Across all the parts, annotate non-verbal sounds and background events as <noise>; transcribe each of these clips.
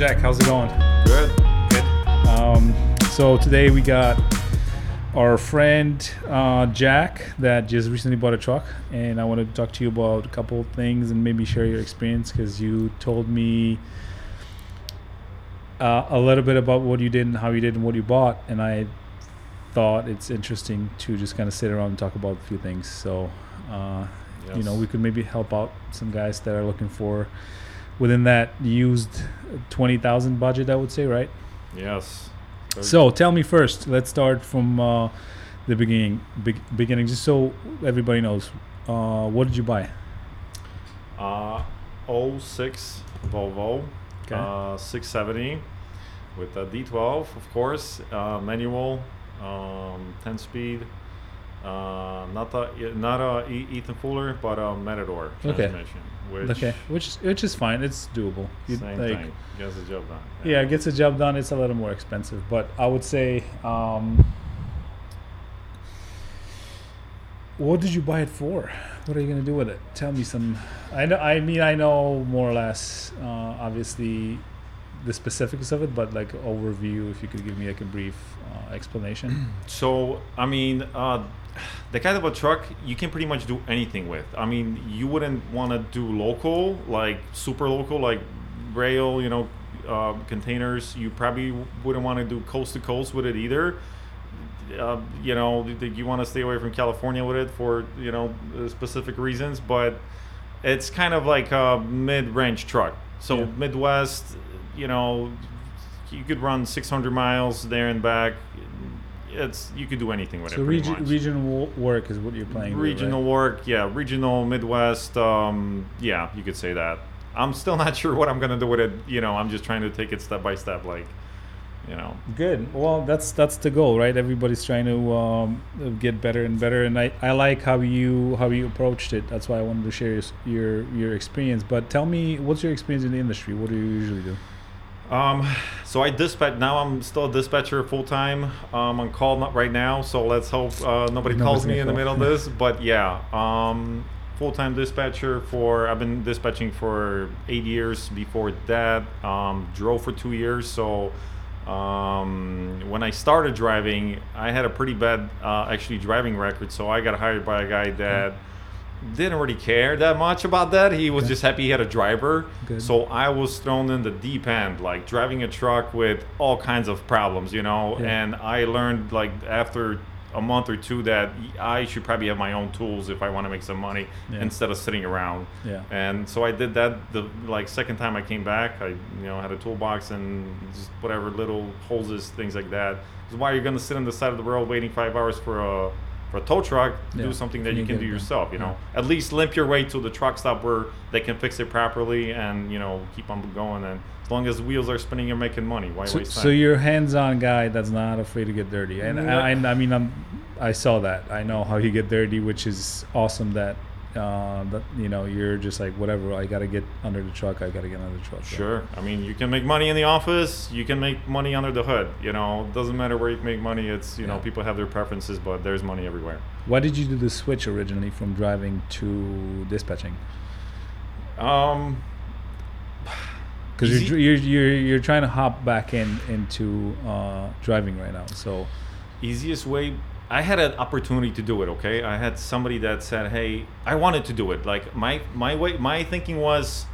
Jack, how's it going? Good. Good. Um, so today we got our friend uh, Jack that just recently bought a truck, and I want to talk to you about a couple things and maybe share your experience because you told me uh, a little bit about what you did and how you did and what you bought, and I thought it's interesting to just kind of sit around and talk about a few things. So, uh, you know, we could maybe help out some guys that are looking for within that used twenty thousand budget. I would say, right? Yes. So tell me first. Let's start from uh, the beginning. Be- beginning, just so everybody knows. Uh, what did you buy? uh, 06 Volvo, Okay. uh, 670 with a D12, of course, uh, manual, um, 10 speed. Uh, not a not E- Eaton Fuller, but a Meritor Okay. transmission. Which okay, which is which is fine. It's doable. You- same like, thing. Gets the job done. Yeah, it gets the job done. It's a little more expensive, but I would say, um, what did you buy it for? What are you gonna do with it? Tell me some. I know. I mean, I know more or less. Uh, obviously, the specifics of it, but like overview. If you could give me like a brief uh, explanation. <clears throat> So, I mean, uh, the kind of a truck you can pretty much do anything with. I mean, you wouldn't want to do local, like super local, like rail, you know, uh, containers. You probably wouldn't want to do coast to coast with it either. Uh, you know, you want to stay away from California with it for you know uh, specific reasons, but it's kind of like a mid-range truck. So Yeah. Midwest, you know, you could run 600 miles there and back. It's you could do anything with so it. region, regional work is what you're playing. with, right? regional work, yeah, regional Midwest, um, yeah, you could say that. I'm still <laughs> not sure what I'm gonna do with it. You know, I'm just trying to take it step by step, like, you know. Good. Well, that's that's the goal, right? Everybody's trying to um, get better and better, and I, I like how you how you approached it. That's why I wanted to share your your, your experience. But tell me, what's your experience in the industry? What do you usually do? Um, so I dispatch now. I'm still a dispatcher full time. Um, on call not right now. So let's hope uh, nobody calls me in the middle of this. <laughs> But yeah, um, full time dispatcher for. I've been dispatching for eight years. Before that, um, drove for two years. So um, when I started driving, I had a pretty bad uh, actually driving record. So I got hired by a guy that. Didn't really care that much about that. He was Okay. just happy he had a driver. Good. So I was thrown in the deep end, like driving a truck with all kinds of problems, you know. Yeah. And I learned, like after a month or two, that I should probably have my own tools if I want to make some money Yeah. instead of sitting around. Yeah. And so I did that. The like second time I came back, I you know had a toolbox and just whatever little hoses, things like that. Because why are you going to sit on the side of the road waiting five hours for a for a tow truck Yeah. do something that you you can do done? yourself? You know, at least limp your way to the truck stop where they can fix it properly and you know keep on going. And as long as the wheels are spinning, you're making money. Why So, waste time? so you're a hands-on guy that's not afraid to get dirty, and Yeah. I, I, I mean, I'm, I saw that. I know how you get dirty, which is awesome. That, uh, that you know, you're just like whatever. I gotta get under the truck. I gotta get under the truck. yeah. Sure. I mean, you can make money in the office. You can make money under the hood. You know, it doesn't matter where you make money. It's you know, people have their preferences, but there's money everywhere. Why did you do the switch originally from driving to dispatching? Um, Because you're, you're you're you're trying to hop back in into uh, driving right now. So easiest way i had an opportunity to do it okay? I had somebody that said hey i wanted to do it. Like my my way my thinking was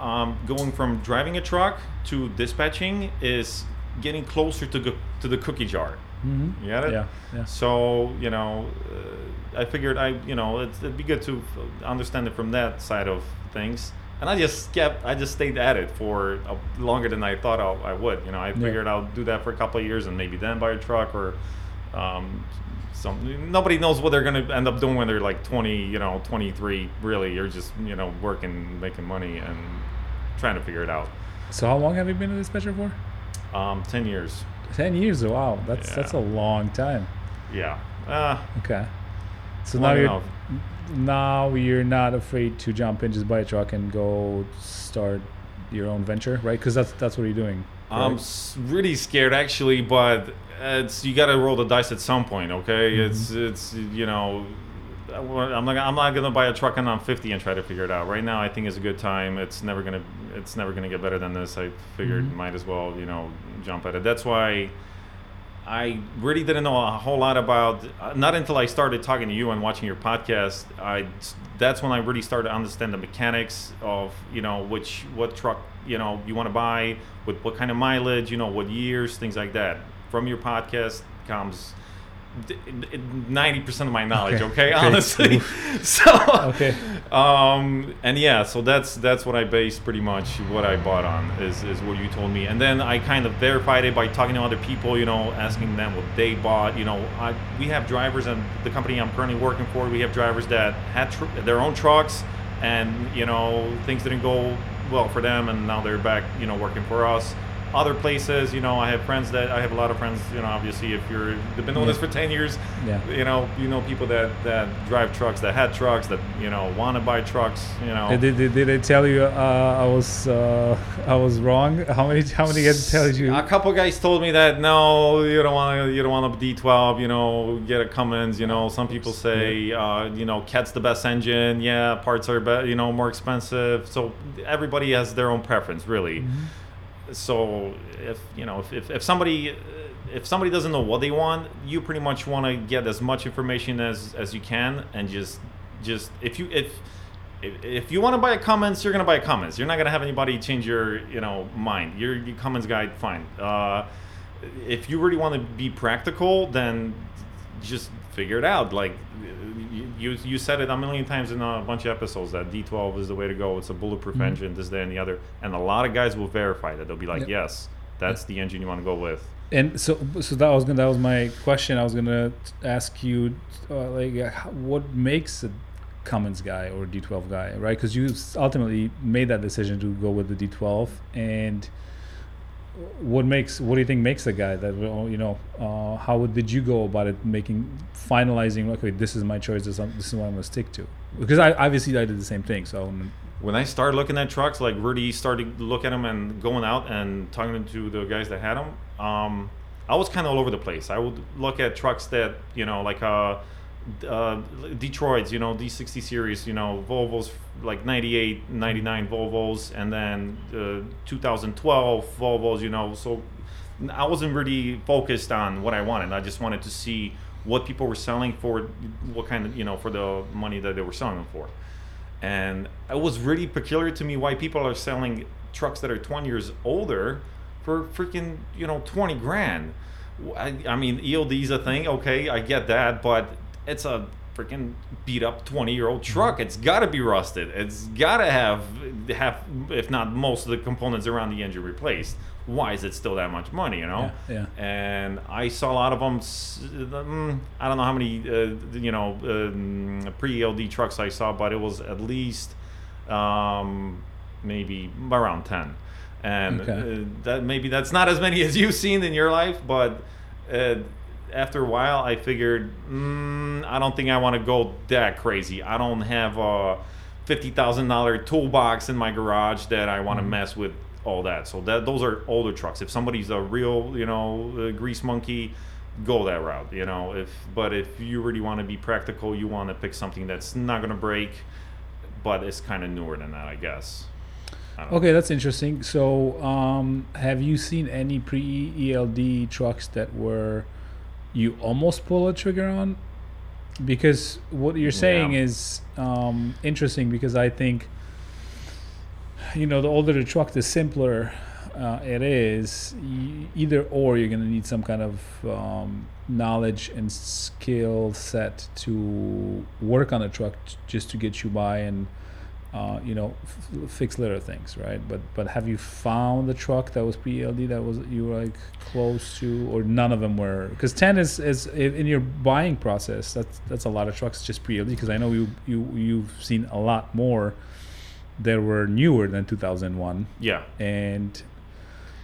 um, going from driving a truck to dispatching is getting closer to go, to the cookie jar. Mhm. you got it? Yeah, yeah. so you know uh, i figured i you know it's, it'd be good to understand it from that side of things. And i just kept i just stayed at it for uh longer than i thought I'll, i would. You know i figured i'll do that for a couple of years and maybe then buy a truck or um, some nobody knows what they're going to end up doing when they're like 20 you know 23 really you're just you know working making money and trying to figure it out So how long have you been in this dispatcher for? um, 10 years Ten years. Wow, that's that's a long time. yeah uh, Okay. So now you're enough. now you're not afraid to jump in, just buy a truck and go start your own venture, right? Because that's that's what you're doing. I'm really scared actually, but it's you got to roll the dice at some point, okay? It's it's you know, I'm not I'm not gonna buy a truck and I'm 50 and try to figure it out. Right now, I think is a good time. It's never gonna it's never going to get better than this. I figured Mhm. might as well, you know, jump at it. That's why I really didn't know a whole lot about. Uh, not until I started talking to you and watching your podcast, I that's when I really started to understand the mechanics of you know which what truck you know you want to buy, with what kind of mileage, you know, what years, things like that. From your podcast comes. Ninety percent of my knowledge, Okay. okay, Okay. honestly. <laughs> so, Okay. um, and yeah, so that's that's what I based pretty much what I bought on is, is what you told me, and then I kind of verified it by talking to other people, you know, asking them what they bought. You know, I, we have drivers, and the company I'm currently working for, we have drivers that had tr- their own trucks, and you know things didn't go well for them, and now they're back, you know, working for us. Other places, you know, I have friends that I have a lot of friends. You know, obviously, if you're they've been doing Yeah. this for ten years, Yeah. you know, you know people that that drive trucks, that had trucks, that you know want to buy trucks. You know, Did, did, did they tell you uh, I was uh, I was wrong? <laughs> How many how many guys tell you? A couple guys told me that no, you don't want to. You don't want a D12. You know, get a Cummins. You know, some people say, uh, you know, Cat's the best engine. Yeah, parts are, be- you know, more expensive. So everybody has their own preference, really. Mm-hmm. So if you know, if, if, if somebody if somebody doesn't know what they want, you pretty much want to get as much information as as you can, and just just if you if if, you want to buy a Cummins, you're gonna buy a Cummins. You're not gonna have anybody change your you know mind. Your, your Cummins guy, fine. Uh, if you really want to be practical, then just figure it out. Like you, you, said it a million times in a bunch of episodes that D12 is the way to go. It's a bulletproof Mhm. engine, this, that, and the other. And a lot of guys will verify that. They'll be like, Yep. yes, that's the engine you want to go with. And so, so that was gonna, that was my question. I was gonna ask you, uh, like, uh, what makes a Cummins guy or D12 guy, right? Because you ultimately made that decision to go with the D12, and what makes, what do you think makes a guy that you know, uh, how did you go about it, making, finalizing, okay, this is my choice, this, is- this is what I'm gonna stick to? Because I obviously I did the same thing, so when I started looking at trucks, like really started to look at them and going out and talking to the guys that had them, um, I was kind of all over the place. I would look at trucks that you know, like uh, uh, Detroit's, you know, D60 series, you know, Volvos, like 98, 99 Volvos, and then uh, 2012 Volvos, you know. So I wasn't really focused on what I wanted. I just wanted to see what people were selling for, what kind of, you know, for the money that they were selling them for and it was really peculiar to me why people are selling trucks that are 20 years older for freaking you know 20 grand I, I mean eld is a thing okay i get that but it's a freaking beat up 20 year old truck it's got to be rusted it's got to have have if not most of the components around the engine replaced why is it still that much money you know yeah, and I saw a lot of them. mm, I don't know how many, uh, you know, um, pre-ELD trucks I saw, but it was at least um, maybe around ten. And Okay. uh, that maybe that's not as many as you've seen in your life, but uh, after a while, I figured mm, I don't think I want to go that crazy. I don't have a fifty thousand dollar toolbox in my garage that I want to Mhm. mess with all that. So that those are older trucks. If somebody's a real, you know, grease monkey, go that route. You know, if but if you really want to be practical, you want to pick something that's not going to break, but it's kind of newer than that, I guess. I don't know. Okay, that's interesting. So, um, have you seen any pre ELD trucks that were you almost pull a trigger on? Because what you're saying Yeah. is um, interesting because I think you know the older the truck, the simpler uh, it is. Either or, you're going to need some kind of um, knowledge and skill set to work on a truck t- just to get you by and uh, you know, f- fix little things, right? But but have you found the truck that was pre-ELD that was you were like close to, or none of them were? Because ten is is in your buying process. That's that's a lot of trucks just pre-ELD. Because I know you you you've seen a lot more that were newer than 2001, Yeah, and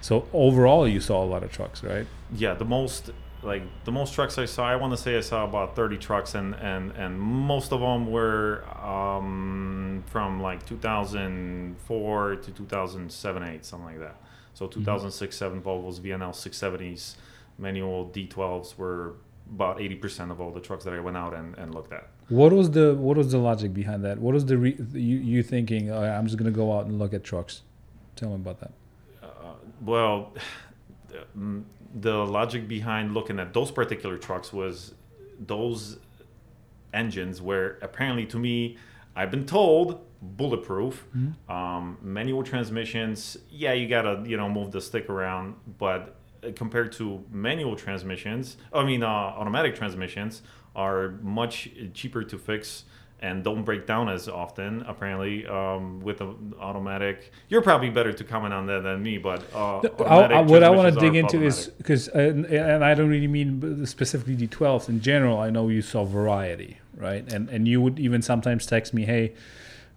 so overall you saw a lot of trucks, right? yeah. The most like the most trucks I saw, I want to say I saw about thirty trucks, and and and most of them were um, from like 2004 to 2007, 8, something like that. So 2006, 7 Volvos, VNL 670s, manual D12s were about 80% of all the trucks that I went out and, and looked at. What was the what was the logic behind that? What was the re- you you thinking? "Oh, I'm just gonna go out and look at trucks. Tell me about that. well, mm, the logic behind looking at those particular trucks was those engines were apparently to me, I've been told bulletproof. Mm-hmm. Um, manual transmissions, yeah, you gotta you know move the stick around, but compared to manual transmissions, I mean uh, automatic transmissions are much cheaper to fix and don't break down as often. Apparently, um, with an automatic, you're probably better to comment on that than me. But uh, I, I, what I want to dig into is because, and, and I don't really mean specifically D12s in general. I know you saw variety, right? And and you would even sometimes text me, "Hey,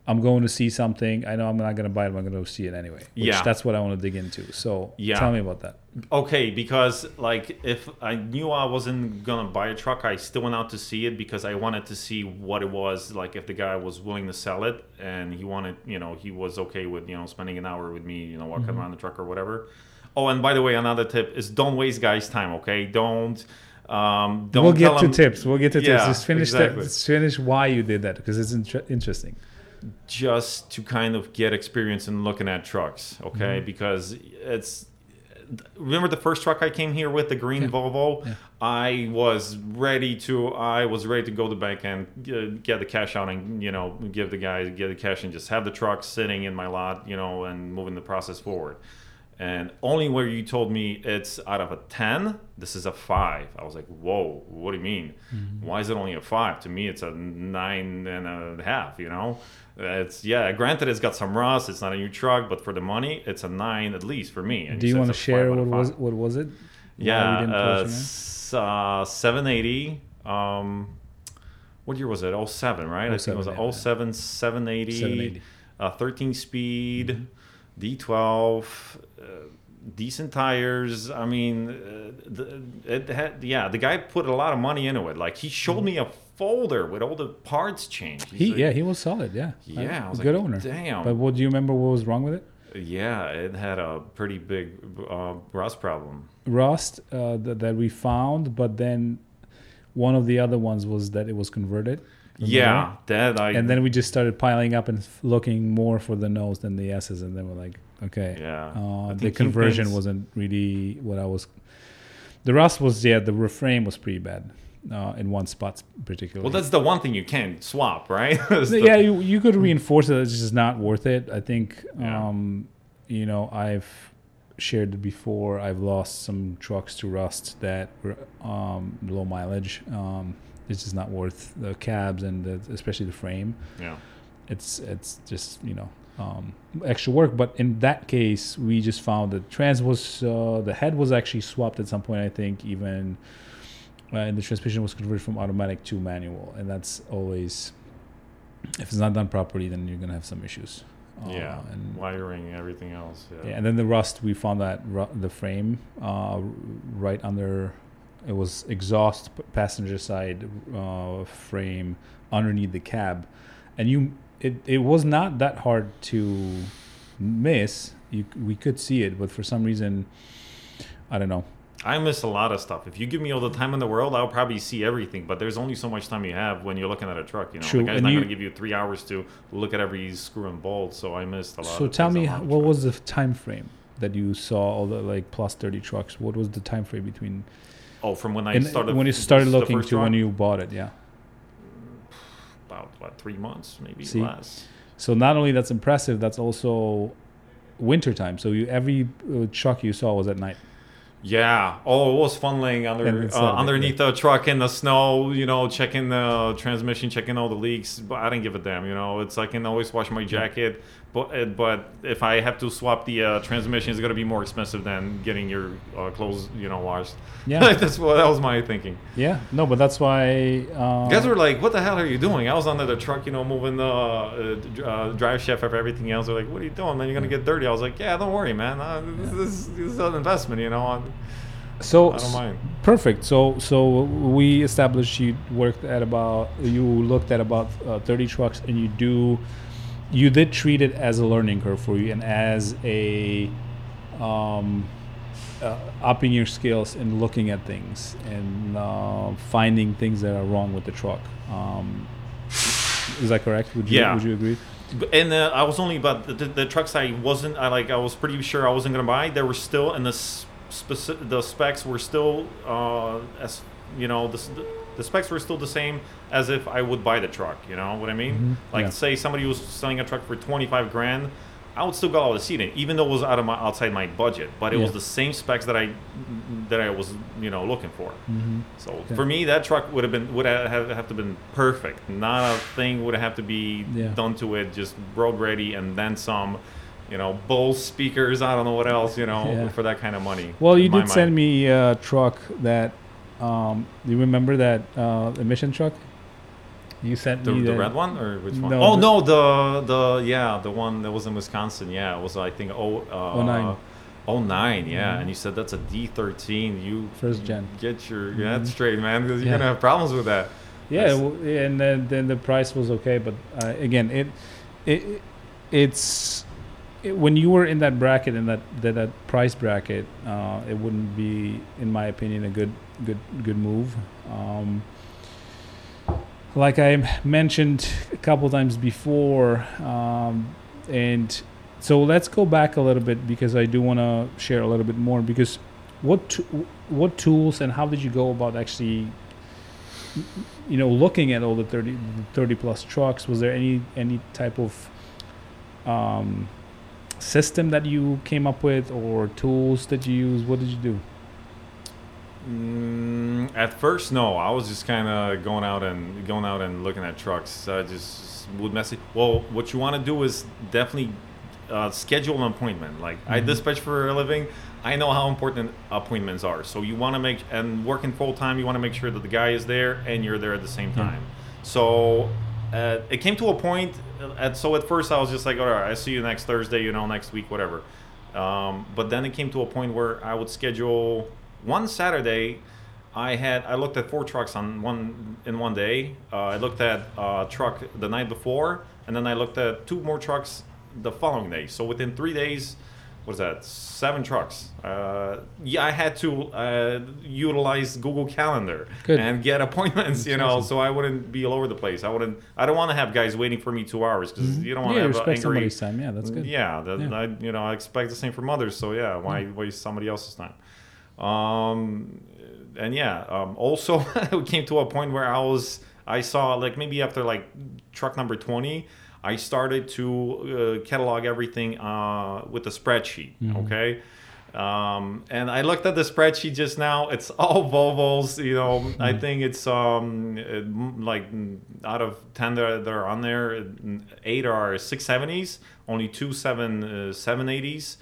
I'm going to see something. I know I'm not going to buy it. but I'm going to see it anyway." Which Yeah. that's what I want to dig into. So Yeah. tell me about that. Okay, because like if I knew I wasn't gonna buy a truck, I still went out to see it because I wanted to see what it was like. If the guy was willing to sell it and he wanted, you know, he was okay with you know spending an hour with me, you know, walking around the truck or whatever. Oh, and by the way, another tip is don't waste guys' time. Okay, don't. Um, don't we'll get to them- tips. We'll get to Yeah, tips. Just finish exactly. that. Just finish why you did that because it's inter- interesting. Just to kind of get experience in looking at trucks, okay? Mm-hmm. Because it's remember the first truck I came here with, the green Yeah. Volvo. Yeah. I was ready to, I was ready to go to the bank and uh, get the cash out and you know give the guy get the cash and just have the truck sitting in my lot, you know, and moving the process forward. And only where you told me it's out of a 10, this is a 5. I was like, whoa, what do you mean? Mm-hmm. Why is it only a 5? To me, it's a nine and a half, you know? It's, yeah, granted, it's got some rust. It's not a new truck, but for the money, it's a 9 at least for me. And Do you you want to share what was what was it? Yeah, uh, it, man? s- uh, 780. Um, what year was it? 07, right? I think it was yeah, a 07, 780, 780. Uh, 13 speed, Mm-hmm. D12, uh, decent tires. I mean, uh, the, it had, yeah, the guy put a lot of money into it. Like, he showed me a folder with all the parts changed. He's Mm-hmm. He like, yeah he was solid yeah Yeah, I was good like, owner damn. but what do you remember what was wrong with it Yeah, it had a pretty big uh, rust problem. rust uh, th- that we found but then one of the other ones was that it was converted Remember Yeah, that I. and then we just started piling up and looking more for the no's than the s's and then we're like okay Yeah. uh, the conversion wasn't really what i was the rust was yeah the reframe was pretty bad uh, in one spot particularly Well, that's the one thing you can't swap, right? <laughs> It's the- yeah, you, you could reinforce it. It's just not worth it. I think, Yeah. um, you know, I've shared before. I've lost some trucks to rust that were um, low mileage. Um, it's just not worth the cabs and the, especially the frame. yeah. It's it's just you know um, extra work. But in that case, we just found that trans was uh, the head was actually swapped at some point. I think even. Uh, and the transmission was converted from automatic to manual, and that's always if it's not done properly, then you're gonna have some issues. Uh, yeah. and Wiring, everything else. Yeah. yeah, and then the rust we found that ru- the frame uh, right under it was exhaust passenger side uh, frame underneath the cab, and you it, it was not that hard to miss. You we could see it, but for some reason, I don't know. I miss a lot of stuff. If you give me all the time in the world, I'll probably see everything. But there's only so much time you have when you're looking at a truck. You know, True, the guy's and not going to give you three hours to look at every screw and bolt. So I missed a lot. So tell me, on h- my what truck. was the time frame that you saw all the like plus thirty trucks? What was the time frame between Oh, from when I in- started. when you started looking to when you bought it? Yeah. about what three months, maybe See? less. So not only that's impressive, that's also winter time. So you every uh, truck you saw was at night. Yeah. Oh, it was fun laying under uh, underneath the truck in the snow. You know, checking the transmission, checking all the leaks. But I didn't give a damn. You know, it's I can always wash my jacket. But uh, but if I have to swap the uh, transmission, it's gonna be more expensive than getting your uh, clothes, you know, washed. Yeah. <laughs> that's what that was my thinking. Yeah. No, but that's why. Uh, Guys were like, "What the hell are you doing?" I was under the truck, you know, moving the uh, uh, drive shaft after everything else. They're like, "What are you doing, man? You're gonna get dirty." I was like, "Yeah, don't worry, man. Uh, this, this, this is an investment, you know. I'm- so I don't mind." Perfect. So so we established you worked at about you looked at about uh, 30 trucks and you do you did treat it as a learning curve for you and as a um, uh, upping your skills and looking at things and uh, finding things that are wrong with the truck. Um, is that correct? Would you Yeah. would you agree? and uh, I was only about the, the, the trucks I wasn't I like I was pretty sure I wasn't gonna buy. They were still in the specific the specs were still uh, as you know the, the specs were still the same as if I would buy the truck. You know what I mean? Mhm. Like Yeah. say somebody was selling a truck for twenty five grand. I would still go out of the seat in, even though it was out of my outside my budget. But it was the same specs that I that I was you know looking for. Mm-hmm. So Okay. for me, that truck would have been would have have to been perfect. Not a thing would have to be Yeah. done to it. Just road ready and then some. You know, Bose speakers. I don't know what else. You know, Yeah. for that kind of money. Well, you did send mind. me a truck that. Um, do you remember that uh, emission truck? You sent the, me the red one or which one? No, oh the- no, the the yeah, the one that was in Wisconsin. Yeah, it was I think oh uh, 09. 09, yeah, Mhm. and you said that's a D13. You First gen. Get your Mhm. head straight, man, because you're Yeah. gonna have problems with that. Yeah, That's- and then, then the price was okay, but uh, again, it, it it's it, when you were in that bracket in that that, that price bracket, uh, it wouldn't be, in my opinion, a good good good move. Um, like I mentioned a couple times before, um, and so let's go back a little bit because I do want to share a little bit more because what what tools and how did you go about actually you know looking at all the 30, 30 plus trucks? Was there any any type of um, system that you came up with or tools that you use? What did you do Mm, at first, no. I was just kind of going out and going out and looking at trucks. I just would message. Well, what you want to do is definitely uh, schedule an appointment. Like I Mhm. dispatch for a living. I know how important appointments are. So you want to make and working full time. You want to make sure that the guy is there and you're there at the same time. So uh, it came to a point. uh, At, so at first I was just like, all right, I see you next Thursday. You know, next week, whatever. Um, but then it came to a point where I would schedule one Saturday. I had I looked at four trucks on one in one day. Uh, I looked at a truck the night before, and then I looked at two more trucks the following day. So within three days, what is that? Seven trucks. Uh, yeah, I had to uh, utilize Google Calendar Good. and get appointments. You know, so I wouldn't be all over the place. I wouldn't. I don't want to have guys waiting for me two hours because you don't want yeah to have an respect angry. somebody's time yeah that's good Yeah, that, Yeah. I you know I expect the same from others. So yeah, why waste somebody else's time? Um, and yeah, um, also <laughs> it came to a point where I was I saw like maybe after like truck number twenty, I started to uh, catalog everything uh, with a spreadsheet. Mhm. Okay. Um, and I looked at the spreadsheet just now. It's <laughs> all Volvos. You know, I think it's um like out of ten that are, that are on there, eight are six seventies. Only two seven uh, seven eighties.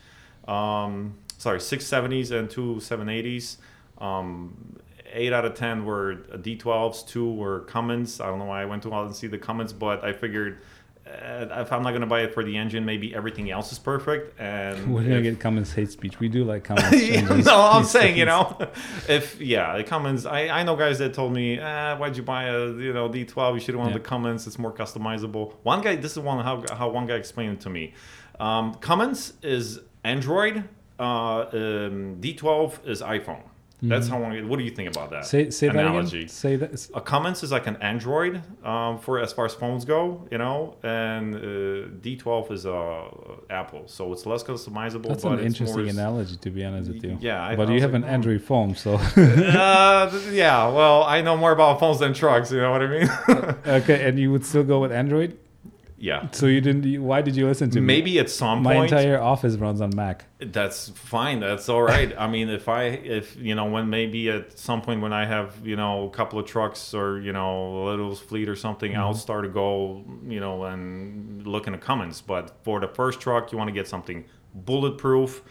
Um, sorry, six seventies and two seven eighties. Um, eight out of ten were D12s. Two were Cummins. I don't know why I went to all and see the Cummins, but I figured. Uh, if I'm not gonna buy it for the engine, maybe everything else is perfect. And we're gonna if- get Cummins hate speech we do like <laughs> Cummins no, I'm saying, you know, <laughs> if yeah, the Cummins. I, I know guys that told me, ah, why'd you buy a you know D12? You should have wanted Yeah. the Cummins. It's more customizable. One guy, this is one how how one guy explained it to me. Um, Cummins is Android. Uh, um, D12 is iPhone. That's how one. What do you think about that? Mm-hmm. say say that analogy? again say that A Cummins is like an Android um, for as far as phones go, you know, and uh, D12 is uh, Apple, so it's less customizable. that's an it's interesting analogy to be honest with you Yeah, I- but you have like, an. Android phone so <laughs> uh, yeah, well, I know more about phones than trucks. You know what I mean? <laughs> okay and you would still go with Android yeah. so you didn't you, why did you listen to me Maybe at some point my point, entire office runs on Mac that's fine. That's all right. I mean, if I, if you know, when maybe at some point when I have, you know, a couple of trucks or you know, a little fleet or something, I'll Mm-hmm. start to go, you know, and look in the comments. But for the first truck, you want to get something bulletproof.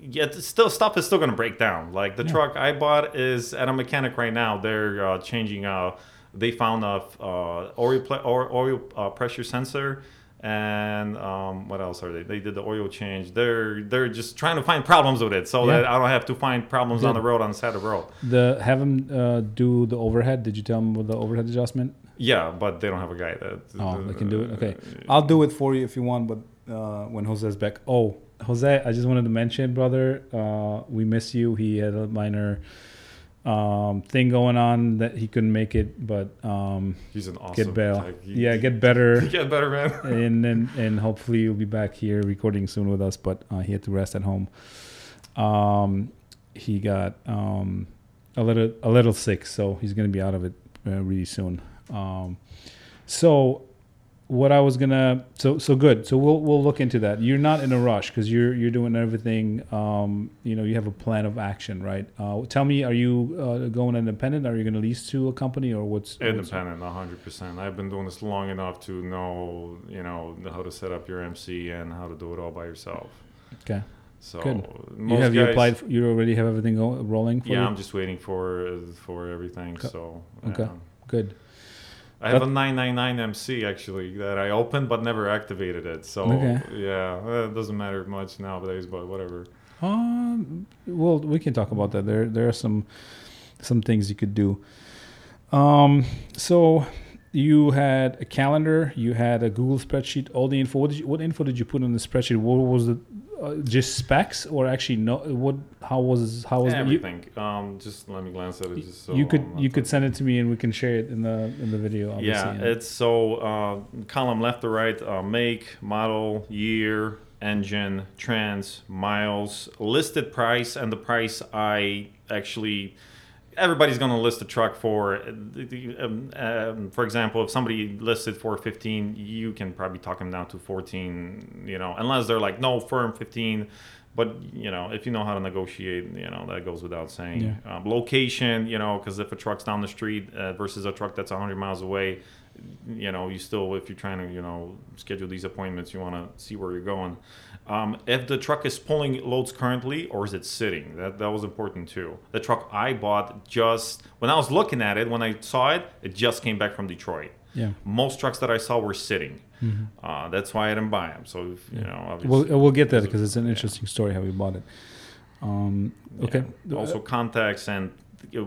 Yet still stuff is still going to break down. Like the Yeah. truck I bought is at a mechanic right now. They're uh, changing. Uh, they found a uh, oil pl- or uh, pressure sensor and um, what else are they? They did the oil change. They're they're just trying to find problems with it, so Yeah. that I don't have to find problems on the road on the side of the road. the have them uh, do the overhead did you tell them with the overhead adjustment Yeah, but they don't have a guy that. Oh, they can do it. Okay, I'll do it for you if you want. But uh, when Jose's back, oh, Jose, I just wanted to mention, brother, uh, we miss you. He had a minor um, thing going on that he couldn't make it, but um, He's an awesome. get bail. like, he- yeah, get better. <laughs> get better, man. and then and hopefully you'll be back here recording soon with us. But uh, he had to rest at home. Um, he got um, a little a little sick, so he's gonna be out of it uh, really soon. Um, so what I was gonna so so good. So we'll we'll look into that. You're not in a rush because you're you're doing everything. Um, you know, you have a plan of action, right? Uh, tell me, are you uh, going independent? Are you going to lease to a company or what's Independent, hundred percent. I've been doing this long enough to know, you know, how to set up your MC and how to do it all by yourself. Okay. So Good. most you have you applied? For, you already have everything rolling. For Yeah, you? I'm just waiting for for everything. Okay. So Okay. good. I have a 999 MC actually that I opened but never activated it. So Okay. yeah, uh, it doesn't matter much nowadays, but whatever. Um, well, we can talk about that. There, there are some, some things you could do. Um, so you had a calendar, you had a Google spreadsheet, all the info. What did you, what info did you put on the spreadsheet? What was it? Uh, just specs, or actually no? What? How was? How was? The, you, Everything. um, just let me glance at it. Just so you could you could send it to me and we can share it in the in the video. Obviously. Yeah, it's so uh, column left to right, uh, make, model, year, engine, trans, miles, listed price, and the price I actually. Everybody's going to list a truck for, uh, um, um, for example, if somebody listed for 15, you can probably talk them down to 14, you know, unless they're like, no, firm 15. But, you know, if you know how to negotiate, you know, that goes without saying. Um, location, you know, because if a truck's down the street uh, versus a truck that's 100 miles away, you know, you still, if you're trying to, you know, schedule these appointments, you want to see where you're going. Um, if the truck is pulling loads currently or is it sitting? That, that was important too. The truck I bought just, when I was looking at it, when I saw it, it just came back from Detroit. yeah. Most trucks that I saw were sitting. Uh, that's why I didn't buy them. So, if, you know, obviously. We'll we'll get that Because it's an yeah. interesting story how we bought it. Um, okay. Yeah. Also contacts and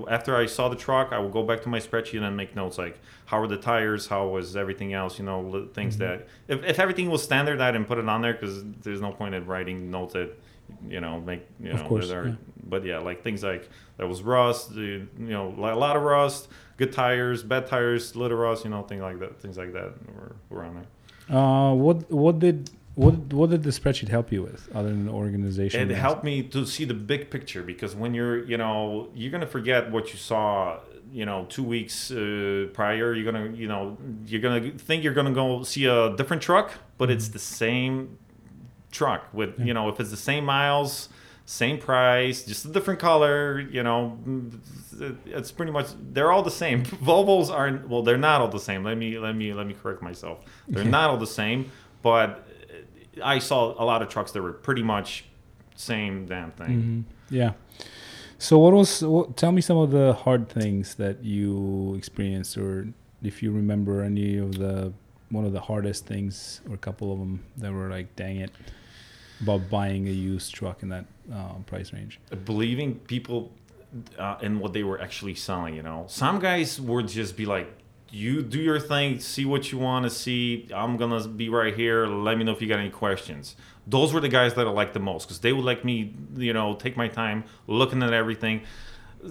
after I saw the truck, I will go back to my spreadsheet and make notes like how are the tires, how was everything else, you know, things Mm-hmm. that if, if everything was standard, I didn't put it on there because there's no point in writing notes that you know make you know Of course, are- yeah. but yeah, like things like there was rust, you know, a lot of rust, good tires, bad tires, little rust, you know, things like that, things like that were, were on there. Uh, what what did what what did the spreadsheet help you with other than the organization? It helped me to see the big picture because when you're, you know, you're gonna forget what you saw, you know, two weeks uh, prior. You're gonna, you know, you're gonna think you're gonna go see a different truck, but it's the same truck with, you know, if it's the same miles, same price, just a different color, you know, it's pretty much they're all the same. <laughs> Volvos aren't well, they're not all the same. Let me let me let me correct myself. They're not all the same, but I saw a lot of trucks that were pretty much same damn thing. Mhm. Yeah. So what was? What, tell me some of the hard things that you experienced, or if you remember any of the one of the hardest things, or a couple of them that were like, dang it, about buying a used truck in that um, price range. Believing people uh, in what they were actually selling, you know, some guys would just be like, "You do your thing, see what you want to see. I'm gonna be right here. Let me know if you got any questions." Those were the guys that I liked the most because they would let me, you know, take my time looking at everything.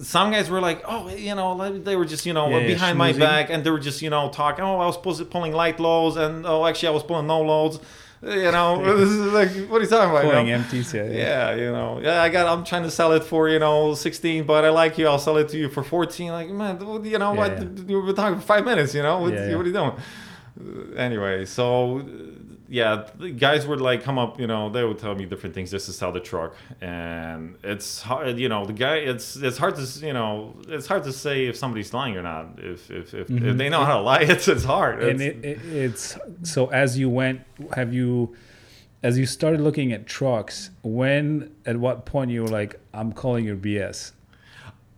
Some guys were like, oh, you know, they were just, you know, Yeah, yeah, behind my back, and they were just, you know, talking. Oh, I was pulling light loads, and oh, actually, I was pulling no loads. You know, <laughs> this is like, what are you talking about? you know? Empties, yeah. Yeah, you know, yeah, I got. I'm trying to sell it for you know 16, but I like you. I'll sell it to you for 14. Like, man, you know Yeah, what? yeah. You were talking for five minutes. You know, what, Yeah, yeah. what are you doing? Anyway, so yeah, the guys would like come up. You know, they would tell me different things just to sell the truck, and it's hard. You know, the guy. It's it's hard to you know it's hard to say if somebody's lying or not. If if if, if Mhm. they know how to lie, <laughs> it's it's hard. and it, it, it's so as you went have you as you started looking at trucks when at what point you were like i'm calling your bs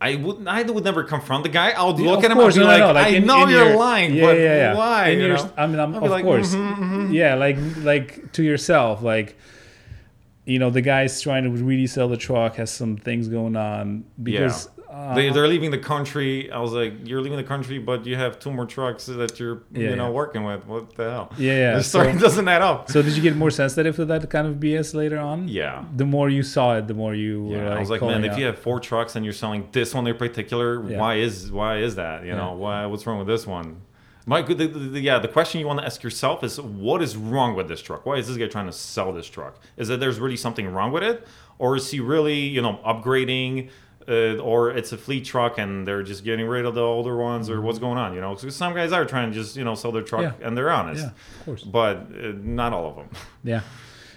I would I would never confront the guy. I would look of at him course, and be no, like, no, like I in- know in you're your- lying, yeah, but yeah, yeah. why? In you your- know? I mean, I'm, of like, course, "Mhm, mhm." yeah, like like to yourself, like you know, the guy's trying to really sell the truck, has some things going on because uh, they, they're leaving the country. I was like, you're leaving the country, but you have two more trucks that you're Yeah, you know yeah. working with. What the hell? yeah, yeah. the story So, <laughs> doesn't add up. so did you get more sensitive to that kind of BS later on? Yeah. The more you saw it, the more you Yeah, like, I was like, man, if you have four trucks and you're selling this one in particular, Yeah. why is why is that? You know, why what's wrong with this one? My, the, the, the- yeah, the question you want to ask yourself is, what is wrong with this truck? Why is this guy trying to sell this truck? Is that there's really something wrong with it, or is he really, you know, upgrading, uh, or it's a fleet truck and they're just getting rid of the older ones, or what's going on? You know, 'Cause some guys are trying to just, you know, sell their truck Mm-hmm. Yeah. and they're honest, yeah, of course. but uh, not all of them. <laughs> Yeah.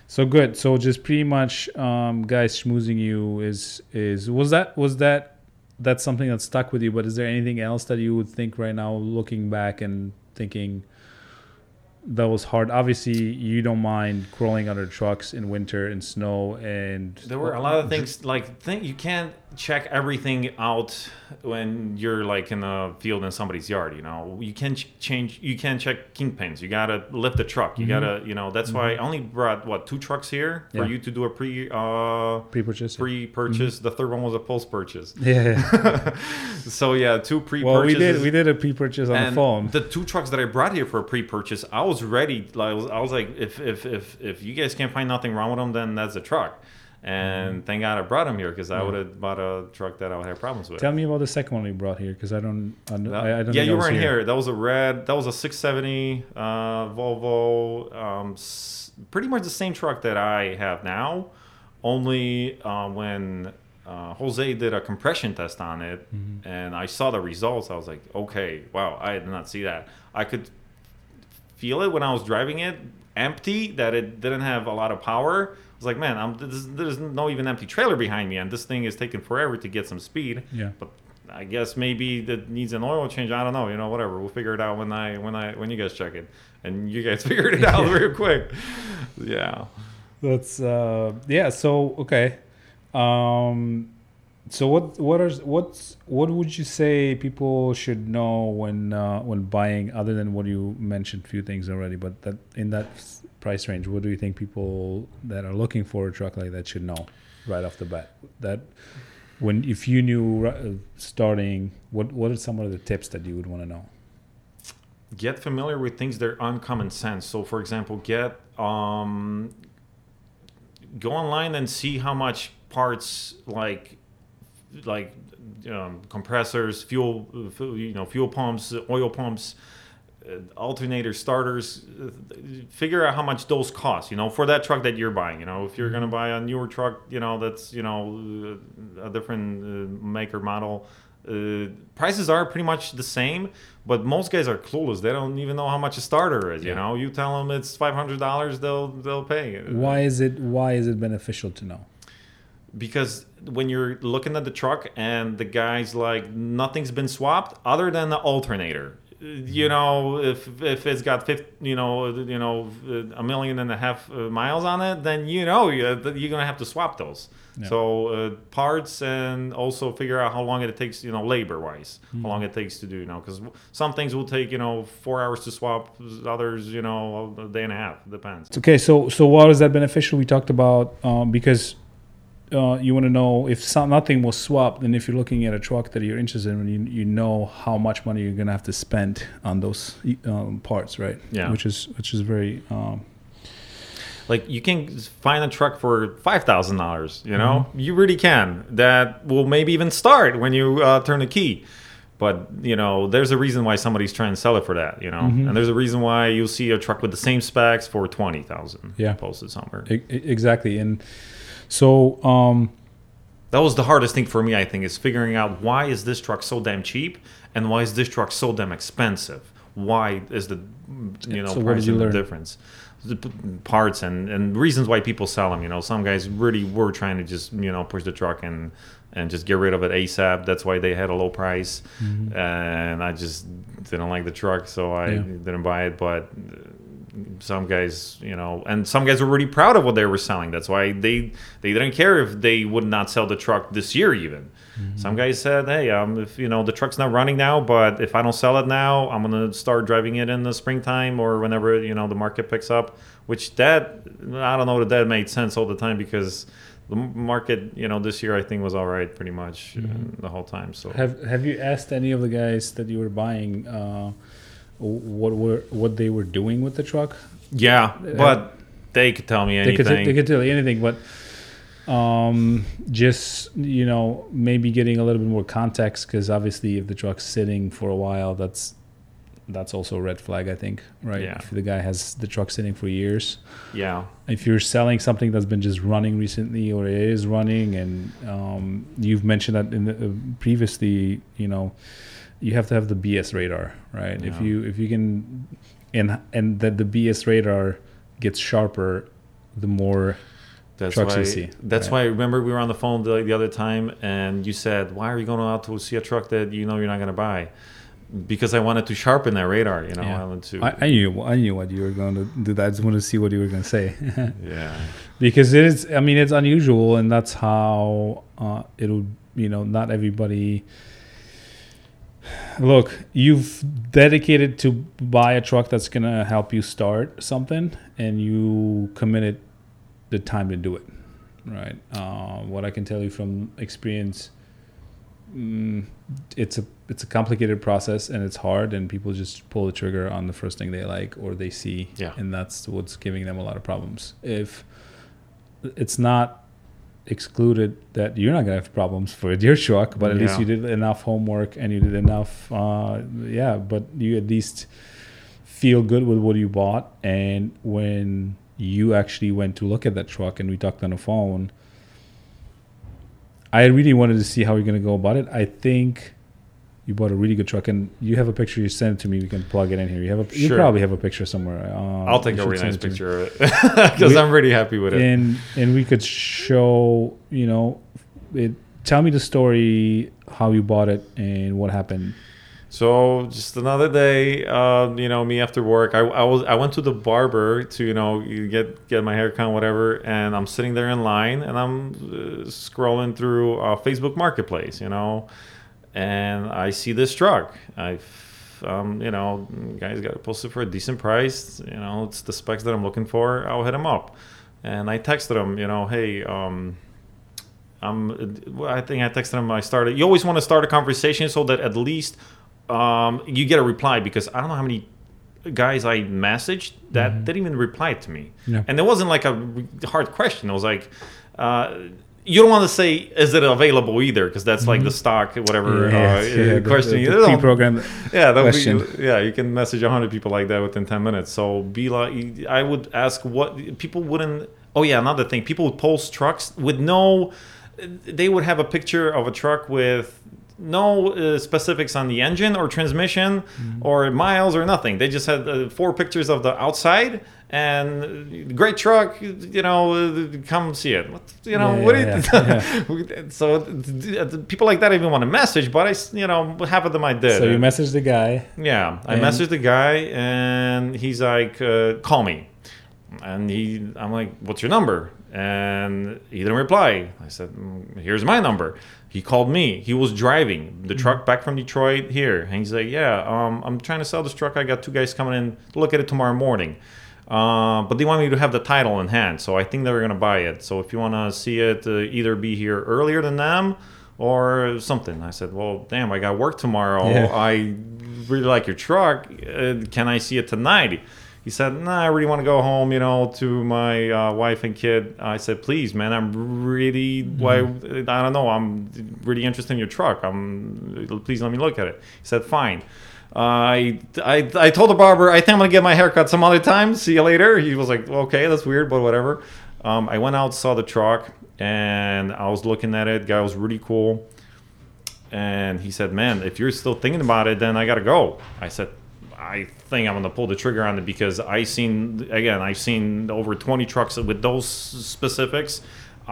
So good. So just pretty much, um, guys, schmoozing you is is was that was that that's something that stuck with you. But is there anything else that you would think right now, looking back and thinking that was hard? Obviously, you don't mind crawling under trucks in winter and snow, and There were a lot of things like think you can't check everything out when you're like in a field in somebody's yard. You know, you can ch- change. You can check kingpins. You gotta lift the truck. You gotta, you know. That's why I only brought what two trucks here for Mm-hmm. You to do a pre uh pre-purchase. pre-purchase. The third one was a post purchase. yeah. yeah. <laughs> so yeah, two pre-purchases. well, we did we did a pre-purchase on and the phone. the two trucks that I brought here for a pre-purchase, I was ready. Like, I was, I was like, if if if if you guys can't find nothing wrong with them, then that's a truck. And Mm-hmm. thank God I brought him here because I would have bought a truck that I would have problems with. Tell me about the second one we brought here because I don't. I, don't- That- I, I don't yeah, you weren't here. That was a red. That was a 670 uh, Volvo. Um, s- pretty much the same truck that I have now. Only uh, when uh, Jose did a compression test on it, Mm-hmm. and I saw the results, I was like, okay, wow, I did not see that. I could feel it when I was driving it empty that it didn't have a lot of power. I was like, man, I'm, this, there's no even empty trailer behind me, and this thing is taking forever to get some speed. Yeah. But I guess maybe that needs an oil change. I don't know. You know, whatever. We'll figure it out when I when I when you guys check it, and you guys <laughs> figured it out real quick. Yeah. That's uh yeah, so okay. Um so what what are what's what would you say people should know when uh, when buying other than what you mentioned a few things already but that in that price range what do you think people that are looking for a truck like that should know right off the bat that when if you knew uh, starting what what are some of the tips that you would want to know Get familiar with things that are uncommon sense. So, for example, get um, go online and see how much parts like like um, compressors, fuel, uh, you know, fuel pumps, oil pumps, alternator starters. Uh, figure out how much those cost. You know, for that truck that you're buying. You know, if you're gonna buy a newer truck, you know, that's you know uh, a different uh, maker model. Uh, prices are pretty much the same, but most guys are clueless. They don't even know how much a starter is. You Yeah. know, you tell them it's five hundred dollars, they'll they'll pay. why is it why is it beneficial to know because when you're looking at the truck and the guy's like nothing's been swapped other than the alternator you know if if it's got 50, you know you know a million and a half uh, miles on it then you know you're, you're gonna have to swap those Yeah. so uh, parts and also figure out how long it takes you know labor wise how long it takes to do you know because some things will take you know four hours to swap others you know a day and a half depends Okay, so so why is that beneficial? We talked about um, because uh, you want to know if some, nothing was swapped, and if you're looking at a truck that you're interested in, you, you know how much money you're gonna have to spend on those um, parts, right? Yeah. Which is which is very um, like you can find a truck for five thousand dollars. You know, Mm-hmm. you really can. That will maybe even start when you uh, turn the key. But you know, there's a reason why somebody's trying to sell it for that. You know, Mhm. and there's a reason why you'll see a truck with the same specs for twenty thousand. Yeah. posted somewhere. e- exactly, and so um, That was the hardest thing for me. I think is figuring out why is this truck so damn cheap and why is this truck so damn expensive. Why is the you know So price you difference? The p- parts and, and reasons why people sell them. You know, some guys really were trying to just you know push the truck and and just get rid of it ASAP. That's why they had a low price, and I just didn't like the truck, so I Yeah. didn't buy it. But some guys, you know, and some guys were really proud of what they were selling. That's why they they didn't care if they would not sell the truck this year even. Some guys said, "Hey, um, if you know the truck's not running now, but if I don't sell it now, I'm gonna start driving it in the springtime or whenever you know the market picks up." Which that I don't know that that made sense all the time because the market, you know, this year I think was all right, pretty much uh, Mhm. the whole time. So Have Have you asked any of the guys that you were buying uh, what were what they were doing with the truck? yeah, but they could tell me They could anything. they could tell you anything, but um, just you know maybe getting a little bit more context because obviously if the truck's sitting for a while, that's that's also a red flag. I think right. Yeah. If the guy has the truck sitting for years, yeah, if you're selling something that's been just running recently or it is running and um, you've mentioned that in the, uh, previously you know you have to have the bs radar right if you if you can and and that the bs radar gets sharper the more That's trucks why. you see, That's right. why. I remember, we were on the phone the, the other time, and you said, "Why are you going out to see a truck that you know you're not going to buy?" Because I wanted to sharpen that radar. You know, Yeah. I wanted to. I, I knew I knew what you were going to do that I just wanted to see what you were going to say <laughs> yeah. because it is i mean it's unusual and that's how uh, it'll you know not everybody look you've dedicated to buy a truck that's going to help you start something and you committed the time to do it right uh, what i can tell you from experience mm, it's a it's a complicated process and it's hard and people just pull the trigger on the first thing they like or they see Yeah. and that's what's giving them a lot of problems if it's not excluded that you're not gonna have problems for your truck but at least you did enough homework and you did enough uh, yeah but you at least feel good with what you bought. And when you actually went to look at that truck and we talked on the phone i really wanted to see how you're going to go about it. I think you bought a really good truck and you have a picture you sent it to me we can plug it in here you have a you probably have a picture somewhere um, I'll take a really nice it to me. picture of it <laughs> because I'm really happy with it. and and we could show you know it tell me the story how you bought it and what happened So just another day, uh, you know, me after work, I, I was I went to the barber to you know get get my hair cut, whatever, and I'm sitting there in line and I'm uh, scrolling through uh, Facebook Marketplace, you know, and I see this truck. I, um, you know, guys got it posted for a decent price. You know, it's the specs that I'm looking for. I'll hit him up, and I texted him, you know, hey. Um, well, I think I texted him. I started. You always want to start a conversation so that at least um, you get a reply because I don't know how many guys I messaged that didn't even reply to me. Yeah. And it wasn't like a hard question. It was like, uh, you don't want to say, "Is it available?" either because that's like the stock, whatever uh, the- question. the, You the don't- pre-program yeah, that would question. be, yeah, you can message hundred people like that within ten minutes. So be like, I would ask what people wouldn't. Oh yeah, another thing, people would post trucks with no. They would have a picture of a truck with no uh, specifics on the engine or transmission or miles or nothing. They just had uh, four pictures of the outside and great truck. You know, come see it. What, you know, Yeah, what yeah, do you? <laughs> so uh, people like that even want to message, but i you know, half of them I did. so you messaged the guy Yeah, I messaged the guy, and he's like, uh, "Call me," and he, I'm like, "What's your number?" And he didn't reply. I said, "Mm, "Here's my number." He called me. He was driving the truck back from Detroit here, and he's like, "Yeah, um, I'm trying to sell this truck. I got two guys coming in to look at it tomorrow morning." Uh, but they want me to have the title in hand, so I think they're gonna buy it. So if you wanna see it, uh, either be here earlier than them or something. I said, well, damn, I got work tomorrow. Yeah. <laughs> I really like your truck. Uh, can I see it tonight? He said, nah, I really want to go home, you know, to my uh, wife and kid. I said, please, man, I'm really, why, I don't know, I'm really interested in your truck. I'm, please let me look at it. He said, fine. Uh, I, I, I told the barber, I think I'm going to get my haircut some other time. See you later. He was like, okay, that's weird, but whatever. Um, I went out, saw the truck, and I was looking at it. Guy was really cool and he said, "Man, if you're still thinking about it, then I gotta go." I said, "I think I'm gonna pull the trigger on it because I seen again, I've seen over 20 trucks with those specifics.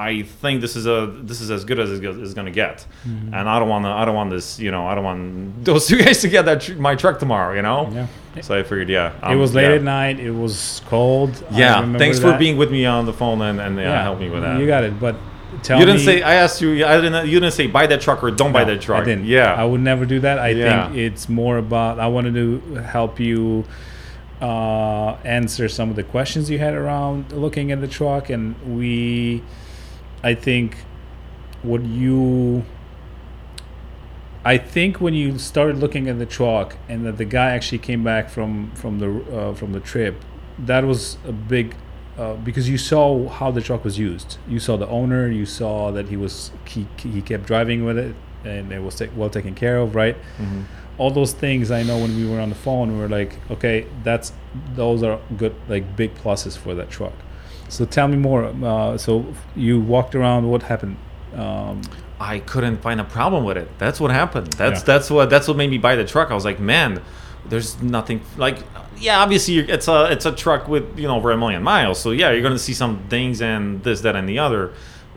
I think this is a this is as good as it's gonna get, Mm-hmm. and I don't want to I don't want this you know I don't want those <laughs> two guys to get that tr- my truck tomorrow you know. Yeah. So I figured, yeah, it um, was late yeah. at night it was cold Yeah, thanks for being with me on the phone and and yeah, help me with that. you got it but tell You didn't me, say I asked you. I didn't. You didn't say buy that truck or don't buy that truck. I didn't. Yeah. I would never do that. I Yeah. think it's more about I wanted to help you uh, answer some of the questions you had around looking at the truck, and we I think what you I think when you started looking at the truck and that the guy actually came back from from the uh, from the trip, that was a big uh, because you saw how the truck was used. You saw the owner. You saw that he was he, he kept driving with it and it was well taken care of, right? Mm-hmm. All those things I know when we were on the phone, we were like, okay, that's those are good like big pluses for that truck. So tell me more. Uh, so you walked around. What happened? Um, I couldn't find a problem with it. That's what happened. That's Yeah. that's what that's what made me buy the truck. I was like, man, there's nothing like yeah, obviously you're, it's a it's a truck with you know over a million miles. So yeah, you're gonna see some things and this, that, and the other.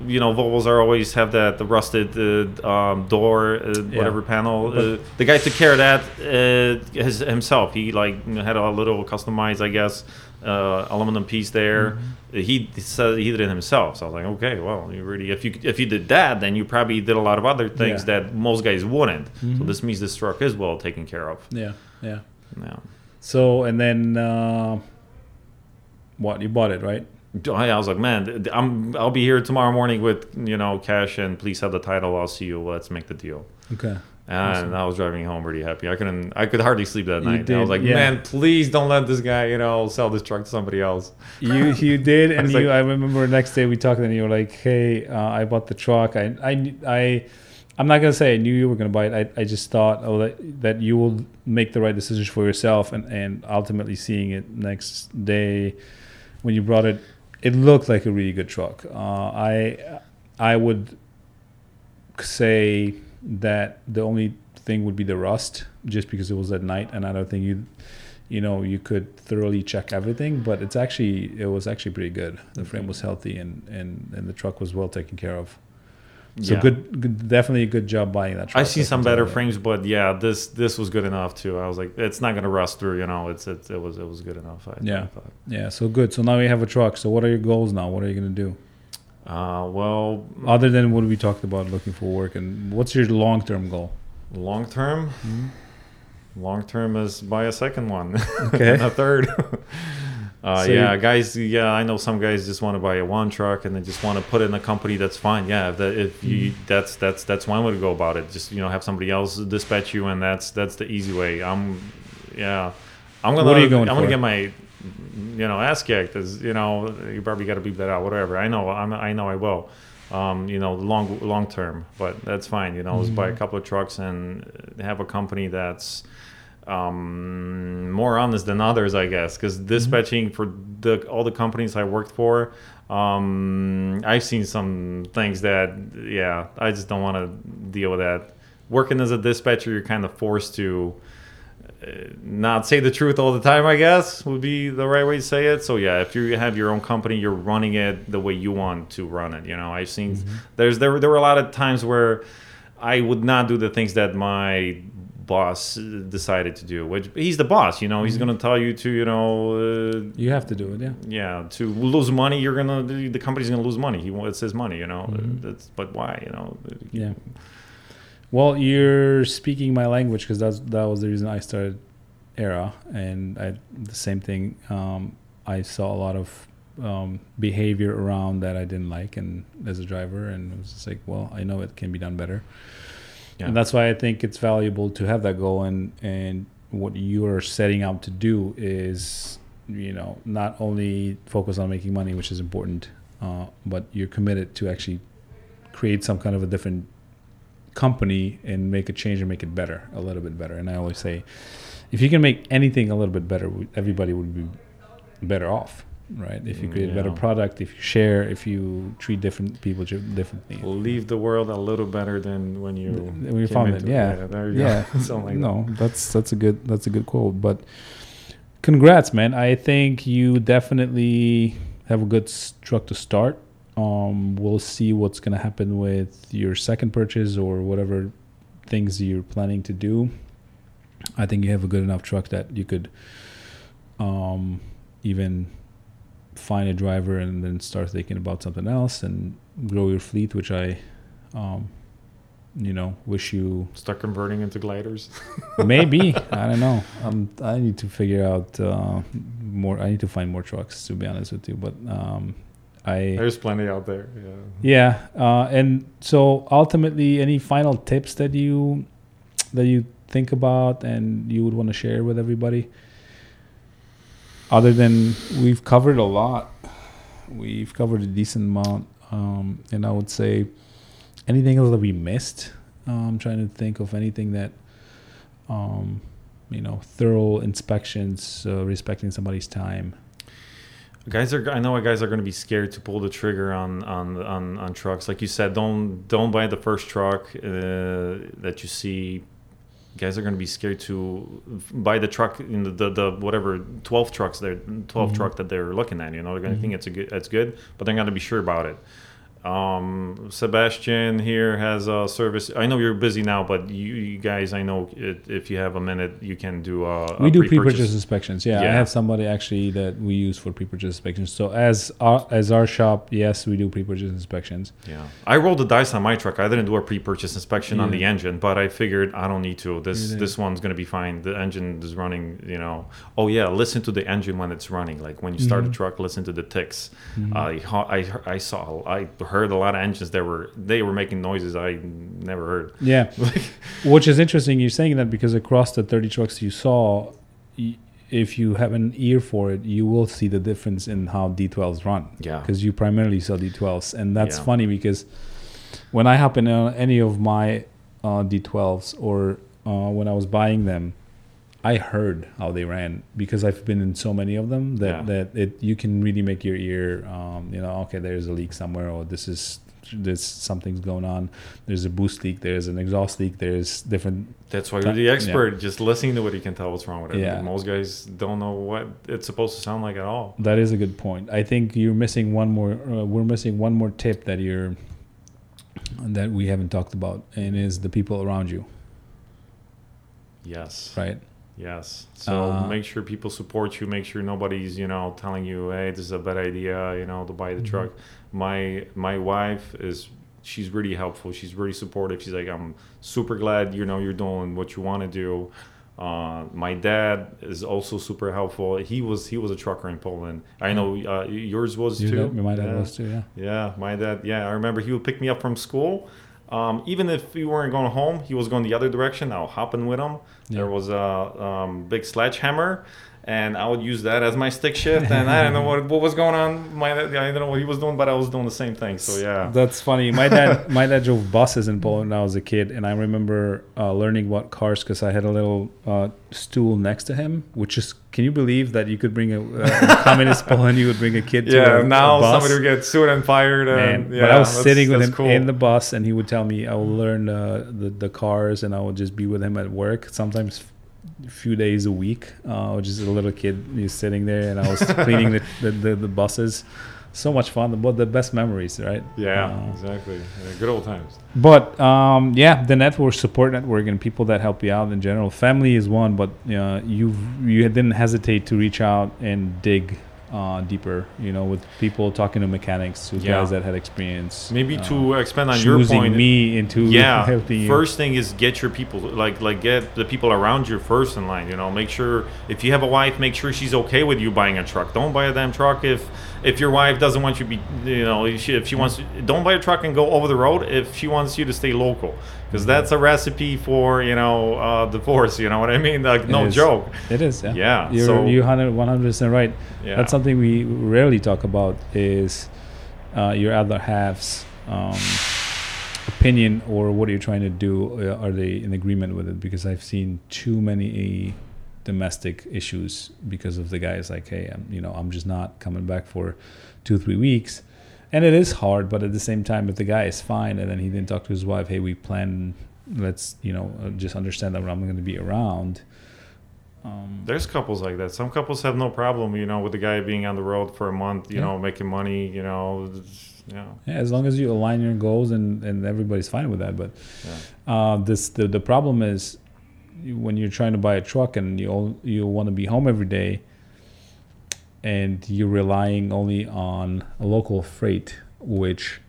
You know, Volvos are always have that the rusted uh, um, door, uh, whatever panel. Uh, the guy took care of that uh, his, himself. He like had a little customized, I guess, uh, aluminum piece there. He said he did it himself. So I was like, okay, well, you really if you if you did that, then you probably did a lot of other things Yeah. that most guys wouldn't. So Mhm. this means this truck is well taken care of. yeah, yeah. Yeah. So and then uh, what? You bought it, right? I I was like, man, I'm I'll be here tomorrow morning with you know cash and please have the title. I'll see you. Let's make the deal. Okay. And Awesome. I was driving home pretty happy. I couldn't. I could hardly sleep that You night. I was like, yeah. man, please don't let this guy you know sell this truck to somebody else. You you <laughs> did, and was you. like- I remember next day we talked, and you were like, "Hey, uh, I bought the truck. I I I." I'm not gonna say I knew you were gonna buy it. I, I just thought oh that, that you will make the right decisions for yourself, and, and ultimately seeing it next day when you brought it, it looked like a really good truck. Uh, I I would say that the only thing would be the rust, just because it was at night, and I don't think you, you know, you could thoroughly check everything. But it's actually it was actually pretty good. The frame was healthy, and and and the truck was well taken care of. So Yeah. good, good, definitely a good job buying that truck. I've seen some better frames, but yeah, this this was good enough too. I was like, it's not gonna rust through. You know, it's, it's it was it was good enough. I, Yeah. I thought. Yeah, so good. So now you have a truck. So what are your goals now? What are you gonna do Uh, well, other than what we talked about, looking for work, and what's your long term goal? long term, long term is buy a second one. <laughs> Okay. a third. <laughs> Uh, So yeah, guys. Yeah, I know some guys just want to buy a one truck and they just want to put it in a company. That's fine. Yeah, if, that, if you Mm-hmm. that's that's that's one way to go about it. Just you know have somebody else dispatch you, and that's that's the easy way. I'm, yeah, I'm gonna. What are you going I'm gonna get my, you know, ass kicked. As you know, you probably got to beep that out. Whatever. I know. I'm, I know. I will. Um, you know, long long term, but that's fine. You know, just buy a Mhm. couple of trucks and have a company that's um, more honest than others, I guess, because dispatching for the all the companies I worked for, um, I've seen some things that, yeah, I just don't want to deal with that. Working as a dispatcher, you're kind of forced to uh, not say the truth all the time. I guess would be the right way to say it. So yeah, if you have your own company, you're running it the way you want to run it. You know, I've seen there's there there were a lot of times where I would not do the things that my boss decided to do. Which he's the boss, you know. He's gonna tell you to, you know, uh, You have to do it, yeah. yeah, to lose money. You're gonna the the company's gonna lose money. He wa- it's his money, you know. Mhm. That's but why, you know? Yeah. Well, you're speaking my language because that's that was the reason I started Era, and I the same thing. Um, I saw a lot of um, behavior around that I didn't like, and as a driver, and it was just like, well, I know it can be done better, Yeah. and that's why I think it's valuable to have that goal. And and what you are setting out to do is, you know, not only focus on making money, which is important, uh, but you're committed to actually create some kind of a different company and make a change and make it better, a little bit better. And I always say, if you can make anything a little bit better, everybody would be better off, right? If you create a better product, if you share, if you treat different people differently. Leave the world a little better than when you When you found it, yeah. there you Yeah, go. <laughs> Like no, that's that's a good that's a good quote. But congrats, man! I think you definitely have a good truck to start. Um, we'll see what's gonna happen with your second purchase or whatever things you're planning to do. I think you have a good enough truck that you could um, even find a driver and then start thinking about something else and grow your fleet, which I, um, you know, wish you. Start converting into gliders. <laughs> Maybe I don't know. Um, I need to figure out uh, more. I need to find more trucks to be honest with you. But um, I There's plenty out there. Yeah. yeah, uh, and so ultimately, any final tips that you that you think about and you would want to share with everybody? Other than we've covered a lot, we've covered a decent amount, um, and I would say anything else that we missed. Uh, I'm trying to think of anything that, um, you know, thorough inspections, uh, respecting somebody's time. Guys are I know guys are going to be scared to pull the trigger on on on, on trucks. Like you said, don't don't buy the first truck uh, that you see. Guys are going to be scared to buy the truck in the, the, the whatever 12 trucks they're 12 Mhm. truck that they're looking at. You know, they're going to Mhm. think it's a good it's good, but they're going to be sure about it. Um, Sebastian here has a service. I know you're busy now, but you, you guys, I know it, if you have a minute, you can do a, we a do pre-purchase. pre-purchase inspections. Yeah, I have somebody actually that we use for pre-purchase inspections. So as our, as our shop, yes, we do pre-purchase inspections. Yeah, I rolled the dice on my truck. I didn't do a pre-purchase inspection on the engine, but I figured I don't need to. This didn't. this one's gonna be fine. The engine is running. You know. Oh yeah, listen to the engine when it's running. Like when you start Mhm. the truck, listen to the ticks. Mhm. I ho- I I saw I heard a lot of engines that were they were making noises I never heard. yeah, <laughs> which is interesting. You're saying that because across the 30 trucks you saw, if you have an ear for it, you will see the difference in how D12s run. Yeah. because you primarily sell D12s, and that's Yeah. funny because when I hop in on any of my uh, D12s or uh, when I was buying them, I heard how they ran because I've been in so many of them that Yeah. that it you can really make your ear, um, you know, okay, there's a leak somewhere, or this is this something's going on. There's a boost leak. There's an exhaust leak. There's different. That's why you're the Yeah. expert. Just listening to what you can tell what's wrong with it. Yeah. Most guys don't know what it's supposed to sound like at all. That is a good point. I think you're missing one more. Uh, we're missing one more tip that you're that we haven't talked about, and is the people around you, Yes. right? Yes. So Uh, make sure people support you. Make sure nobody's you know telling you, hey, this is a bad idea, you know, to buy the Mhm. truck. My my wife is she's really helpful. She's really supportive. She's like, I'm super glad you know you're doing what you want to do. Uh, my dad is also super helpful. He was he was a trucker in Poland. I know uh, yours was You too. know, my dad Yeah. was too. Yeah. Yeah, my dad. Yeah, I remember he would pick me up from school. Um, even if we weren't going home, he was going the other direction. I'll hop in with him. There was a um, big sledgehammer, and I would use that as my stick shift. And I don't know what, what was going on. My I don't know what he was doing, but I was doing the same thing. So yeah, That's funny. My dad, <laughs> my dad drove buses in Poland when I was a kid, and I remember uh, learning about cars because I had a little uh, stool next to him. Which is, can you believe that you could bring a uh, communist <laughs> Poland? You would bring a kid to yeah. a, now a bus. somebody would get sued and fired. Man, And, yeah, but I was sitting with him cool. in the bus, and he would tell me I will learn uh, the the cars, and I would just be with him at work. Sometimes few days a week. Uh, just a little kid, he's sitting there, and I was cleaning the, the, the, the buses. So much fun, but the best memories, right? yeah, Uh, exactly. Yeah, good old times. but um, yeah, the network support network and people that help you out in general. Family is one, but uh, you you didn't hesitate to reach out and dig uh, deeper. You know, with people talking to mechanics, to Yeah. guys that had experience. Maybe uh, to expand on your point. me into <laughs> yeah helping you. first thing is get your people like like get the people around you first in line you know make sure if you have a wife make sure she's okay with you buying a truck don't buy a damn truck if if your wife doesn't want you to be you know if she, if she wants don't buy a truck and go over the road if she wants you to stay local because that's a recipe for you know uh, divorce you know what i mean like no It is. joke It is, yeah. Yeah, You're so- you 100 percent right. Yeah. That's something we rarely talk about is uh, your other half's um, opinion or what are you're trying to do. Uh, are they in agreement with it? Because I've seen too many domestic issues because of the guys like, hey, I'm, you know, I'm just not coming back for two, three weeks. And it is hard, but at the same time, if the guy is fine and then he didn't talk to his wife, hey, we plan, let's, you know, uh, just understand that I'm going to be around. Um, there's couples like that some couples have no problem you know with the guy being on the road for a month you Yeah. know making money you know know Yeah, as long as you align your goals and, and everybody's fine with that. But Yeah. uh, this the, the problem is when you're trying to buy a truck and you all, you want to be home every day, and you're relying only on a local freight, which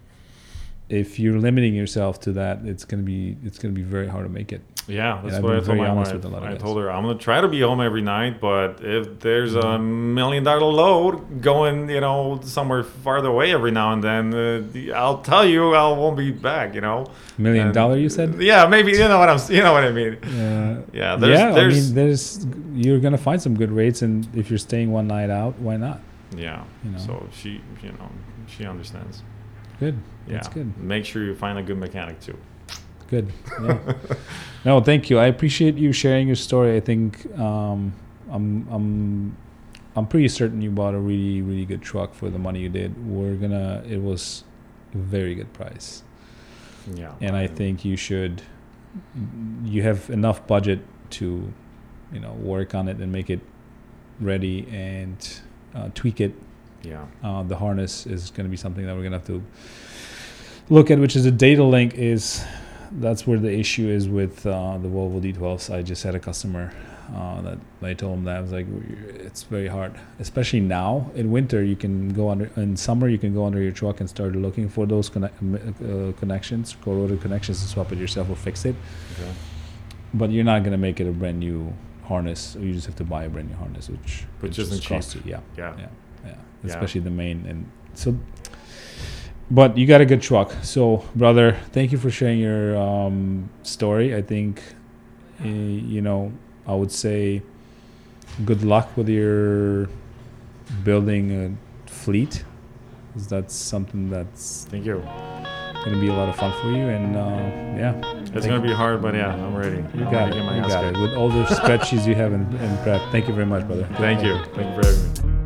if you're limiting yourself to that, it's gonna be it's gonna be very hard to make it. Yeah, that's I've what I told my honest wife. with a lot of I told her I'm gonna try to be home every night, but if there's a million dollar load going, you know, somewhere farther away every now and then, uh, I'll tell you I won't be back. You know, Million And- dollar, you said? Yeah, maybe you know what I'm. You know what I mean. Yeah. Yeah, there's, yeah, there's, I mean, there's you're gonna find some good rates, and if you're staying one night out, why not? yeah. You know. So she, you know, she understands. Good. Yeah. That's good. Make sure you find a good mechanic too. Good. Yeah. <laughs> no, thank you. I appreciate you sharing your story. I think um, I'm I'm I'm pretty certain you bought a really really good truck for the money you did. We're gonna. It was a very good price, Yeah. and I think you should. You have enough budget to, you know, work on it and make it ready and uh, tweak it Yeah. uh, the harness is going to be something that we're going to have to look at, which is a data link. Is that's where the issue is with uh, the Volvo D12s. I just had a customer uh, that I told him that I was like, it's very hard, especially now in winter. You can go under in summer. You can go under your truck and start looking for those connect, uh, connections, corroded connections, and swap it yourself or fix it. Okay. But you're not going to make it a brand new harness. You just have to buy a brand new harness, which Which which isn't is cheap. costly. Yeah Yeah. yeah, yeah, Yeah. especially the main and so. But you got a good truck, so brother, thank you for sharing your um, story. I think, uh, you know, I would say, good luck with your building a fleet. 'cause that's something that's Thank you. gonna be a lot of fun for you, and uh, yeah, It's gonna you. be hard, but yeah, I'm ready. You I'm got ready it. get my You got it. With all the spreadsheets you have in, in prep. Thank you very much, brother. Thank you. Thank you for having me.